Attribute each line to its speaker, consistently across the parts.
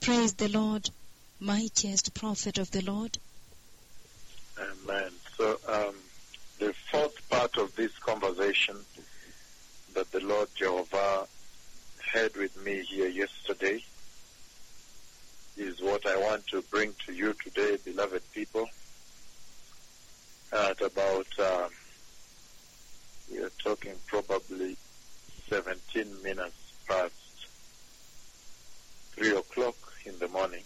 Speaker 1: Praise the Lord, mightiest prophet of the Lord.
Speaker 2: Amen. So, um, the fourth part of this conversation that the Lord Jehovah had with me here yesterday is what I want to bring to you today, beloved people. At about, uh, we are talking probably 17 minutes past 3 o'clock in the morning.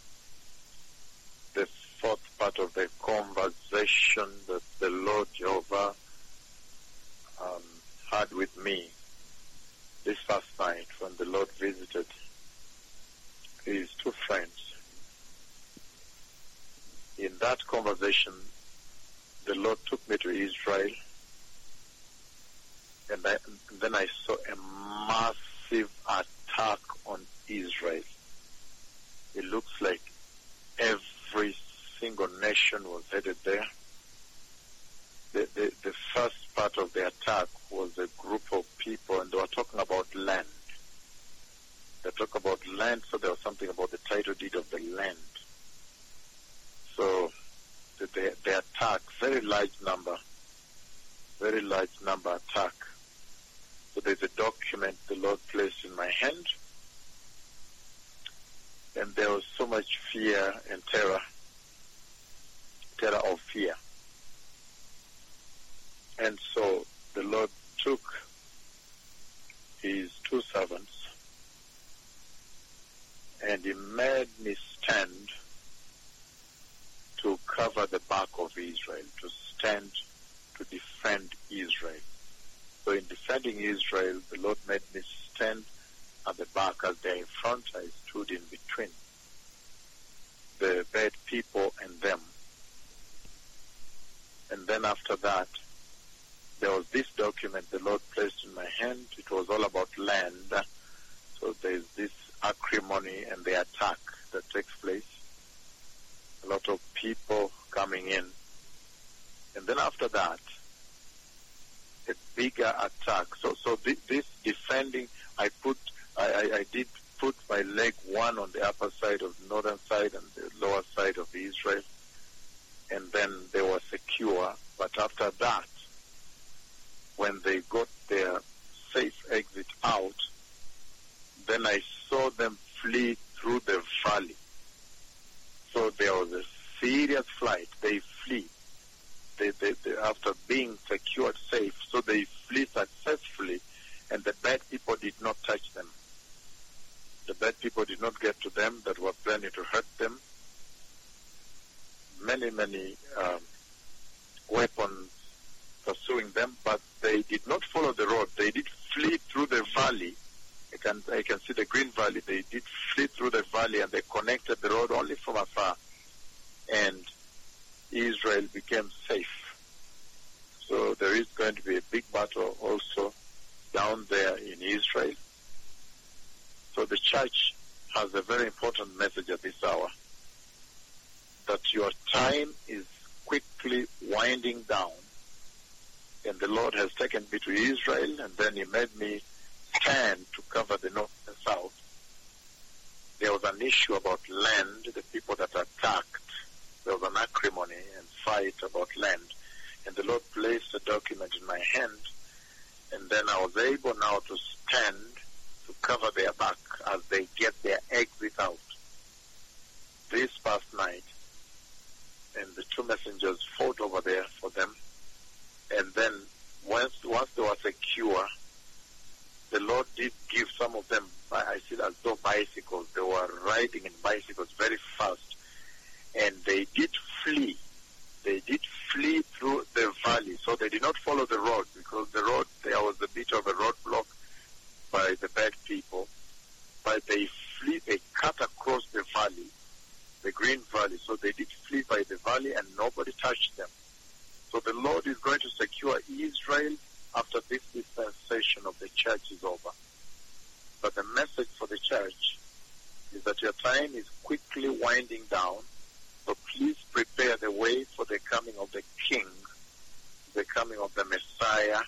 Speaker 2: The fourth part of the conversation that the Lord Jehovah um, had with me this first night when the Lord visited his two friends. In that conversation, the Lord took me to Israel, and, I, and then I saw a massive attack on Israel. It looks like every single nation was headed there. The, the, the first part of the attack was a group of people, and they were talking about land. They talk about land, so there was something about the title deed of the land. So the, the, the attack, very large number, very large number attack. So there's a document the Lord placed in my hand, and there was so much fear and terror, terror of fear. And so the Lord took his two servants and he made me stand cover the back of Israel, to stand to defend Israel. So in defending Israel, the Lord made me stand at the back as they're in front. I stood in between the bad people and them. And then after that, there was this document the Lord placed in my hand. It was all about land. So there's this acrimony and the attack that takes place. People coming in. And then after that, a bigger attack. So, so this, this defending, I put, I, I, I did put my leg one on the upper side of the northern side and the lower side of Israel, and then they were secure. But after that, when they got their safe exit out, then I saw them flee through the valley. So there was a serious flight. They flee. They, they, they, after being secured safe, so they flee successfully, and the bad people did not touch them. The bad people did not get to them that were planning to hurt them. Many, many um, weapons pursuing them, but they did not follow the road. They did flee through the valley. I can I can see the green valley. They did flee through the valley, and they connected the road only from afar, and Israel became safe. There is going to be a big battle also down there in Israel. So the church has a very important message at this hour that your time is quickly winding down. And the Lord has taken me to Israel, and then He made me stand to cover the north and south. There was an issue about land, the people that attacked. There was an acrimony and fight about land. And the Lord placed a document in my hand, and then I was able now to stand to cover their back as they get their exit out. This past night, and the two messengers fought over there for them. And then once once they were secure, the Lord did give some of them, I see as though bicycles. They were riding in bicycles very fast, and they did flee. They did flee through the valley, so they did not follow the road because the road there was a bit of a roadblock by the bad people. But they flee, they cut across the valley, the green valley. So they did flee by the valley, and nobody touched them. So the Lord is going to secure Israel after this dispensation of the church is over. But the message for the church is that your time is quickly winding down. So please prepare the way for the coming of the King, the coming of the Messiah,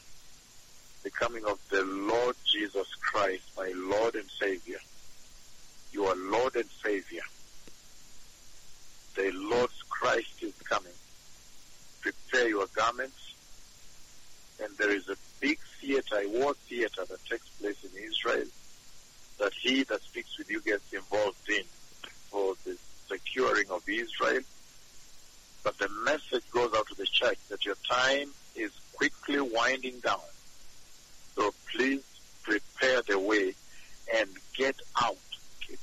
Speaker 2: the coming of the Lord Jesus Christ, my Lord and Savior. You are Lord and Savior. the Lord's Christ is coming. Prepare your garments. And there is a big theater, a war theater that takes place in Israel that he that speaks with you gets involved in for the securing of Israel. But the message goes out to the church that your time is quickly winding down. So please prepare the way and get out.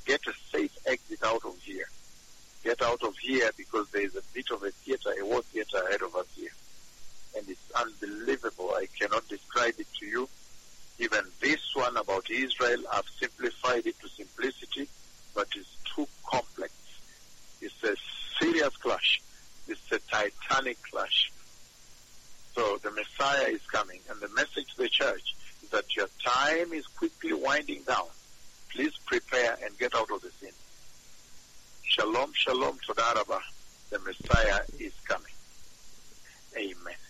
Speaker 2: Get a safe exit out of here. Get out of here because there is a bit of a theater, a war theater ahead of us here. And it's unbelievable. I cannot describe it to you. Even this one about Israel, I've simplified it to simplicity, but it's too complex. It's a serious clash. It's a titanic clash. So the Messiah is coming, and the message to the church is that your time is quickly winding down. Please prepare and get out of the sin. Shalom, shalom, Todaraba. The Messiah is coming. Amen.